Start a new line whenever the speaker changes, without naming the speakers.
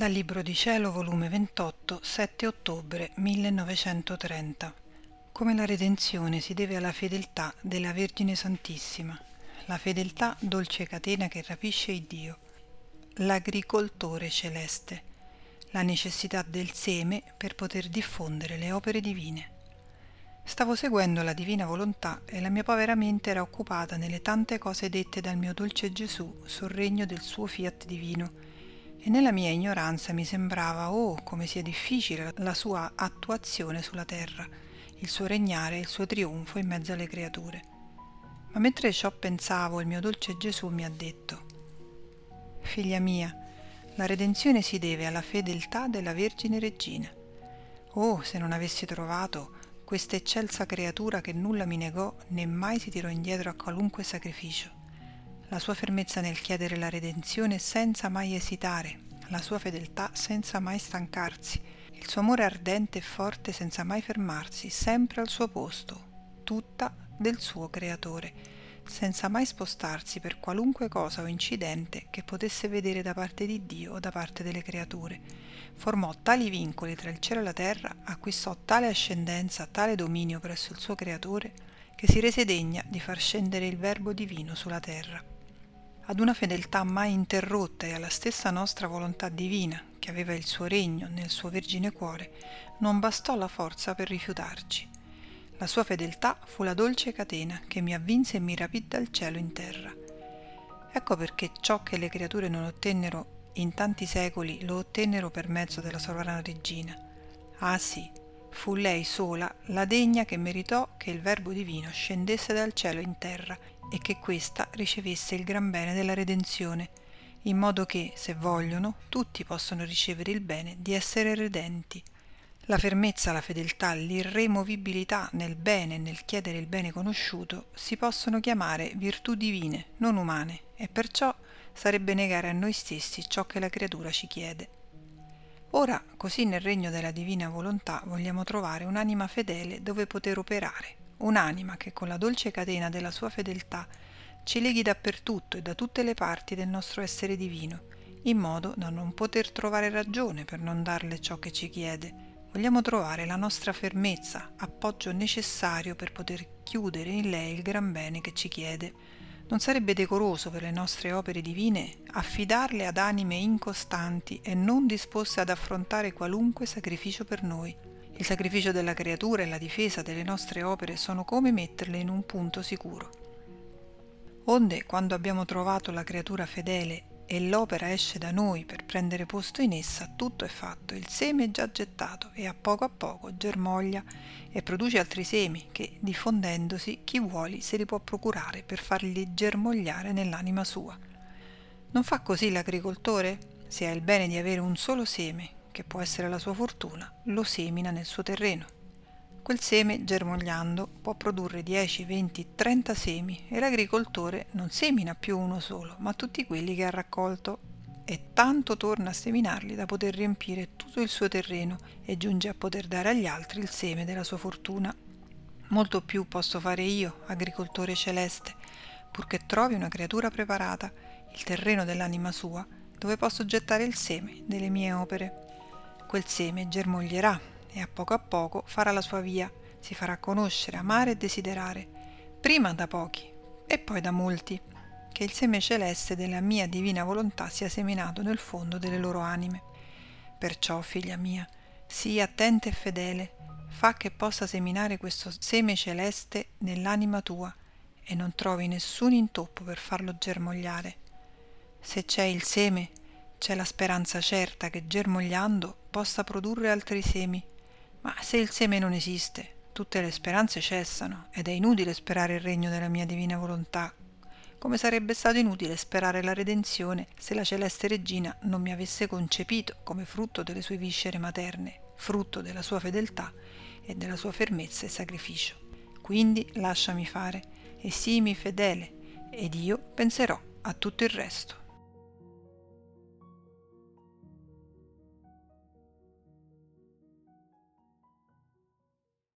Dal Libro di Cielo, volume 28, 7 ottobre 1930. Come la redenzione si deve alla fedeltà della Vergine Santissima, la fedeltà dolce catena che rapisce il Dio, l'agricoltore celeste, la necessità del seme per poter diffondere le opere divine. Stavo seguendo la divina volontà e la mia povera mente era occupata nelle tante cose dette dal mio dolce Gesù sul regno del suo fiat divino e nella mia ignoranza mi sembrava, oh, come sia difficile la sua attuazione sulla terra, il suo regnare il suo trionfo in mezzo alle creature. Ma mentre ciò pensavo, il mio dolce Gesù mi ha detto, Figlia mia, la redenzione si deve alla fedeltà della Vergine Regina. Oh, se non avessi trovato questa eccelsa creatura che nulla mi negò né mai si tirò indietro a qualunque sacrificio la sua fermezza nel chiedere la redenzione senza mai esitare, la sua fedeltà senza mai stancarsi, il suo amore ardente e forte senza mai fermarsi, sempre al suo posto, tutta del suo creatore, senza mai spostarsi per qualunque cosa o incidente che potesse vedere da parte di Dio o da parte delle creature. Formò tali vincoli tra il cielo e la terra, acquistò tale ascendenza, tale dominio presso il suo creatore, che si rese degna di far scendere il Verbo divino sulla terra ad una fedeltà mai interrotta e alla stessa nostra volontà divina, che aveva il suo regno nel suo vergine cuore, non bastò la forza per rifiutarci. La sua fedeltà fu la dolce catena che mi avvinse e mi rapì dal cielo in terra. Ecco perché ciò che le creature non ottennero in tanti secoli lo ottennero per mezzo della sovrana regina. Ah sì, fu lei sola la degna che meritò che il Verbo divino scendesse dal cielo in terra e che questa ricevesse il gran bene della redenzione, in modo che, se vogliono, tutti possono ricevere il bene di essere redenti. La fermezza, la fedeltà, l'irremovibilità nel bene e nel chiedere il bene conosciuto si possono chiamare virtù divine, non umane, e perciò sarebbe negare a noi stessi ciò che la creatura ci chiede. Ora, così nel regno della divina volontà vogliamo trovare un'anima fedele dove poter operare, un'anima che con la dolce catena della sua fedeltà ci leghi dappertutto e da tutte le parti del nostro essere divino, in modo da non poter trovare ragione per non darle ciò che ci chiede. Vogliamo trovare la nostra fermezza, appoggio necessario per poter chiudere in lei il gran bene che ci chiede. Non sarebbe decoroso per le nostre opere divine affidarle ad anime incostanti e non disposte ad affrontare qualunque sacrificio per noi. Il sacrificio della creatura e la difesa delle nostre opere sono come metterle in un punto sicuro. Onde, quando abbiamo trovato la creatura fedele e l'opera esce da noi per prendere posto in essa, tutto è fatto, il seme è già gettato e a poco a poco germoglia e produce altri semi che, diffondendosi, chi vuole se li può procurare per farli germogliare nell'anima sua. Non fa così l'agricoltore? Se ha il bene di avere un solo seme che può essere la sua fortuna, lo semina nel suo terreno. Quel seme, germogliando, può produrre 10, 20, 30 semi e l'agricoltore non semina più uno solo, ma tutti quelli che ha raccolto e tanto torna a seminarli da poter riempire tutto il suo terreno e giunge a poter dare agli altri il seme della sua fortuna. Molto più posso fare io, agricoltore celeste, purché trovi una creatura preparata, il terreno dell'anima sua, dove posso gettare il seme delle mie opere quel seme germoglierà e a poco a poco farà la sua via, si farà conoscere, amare e desiderare, prima da pochi e poi da molti, che il seme celeste della mia divina volontà sia seminato nel fondo delle loro anime. Perciò, figlia mia, sii attenta e fedele, fa che possa seminare questo seme celeste nell'anima tua e non trovi nessun intoppo per farlo germogliare. Se c'è il seme, c'è la speranza certa che germogliando possa produrre altri semi. Ma se il seme non esiste, tutte le speranze cessano ed è inutile sperare il regno della mia divina volontà, come sarebbe stato inutile sperare la redenzione se la celeste regina non mi avesse concepito come frutto delle sue viscere materne, frutto della sua fedeltà e della sua fermezza e sacrificio. Quindi lasciami fare e siimi fedele ed io penserò a tutto il resto.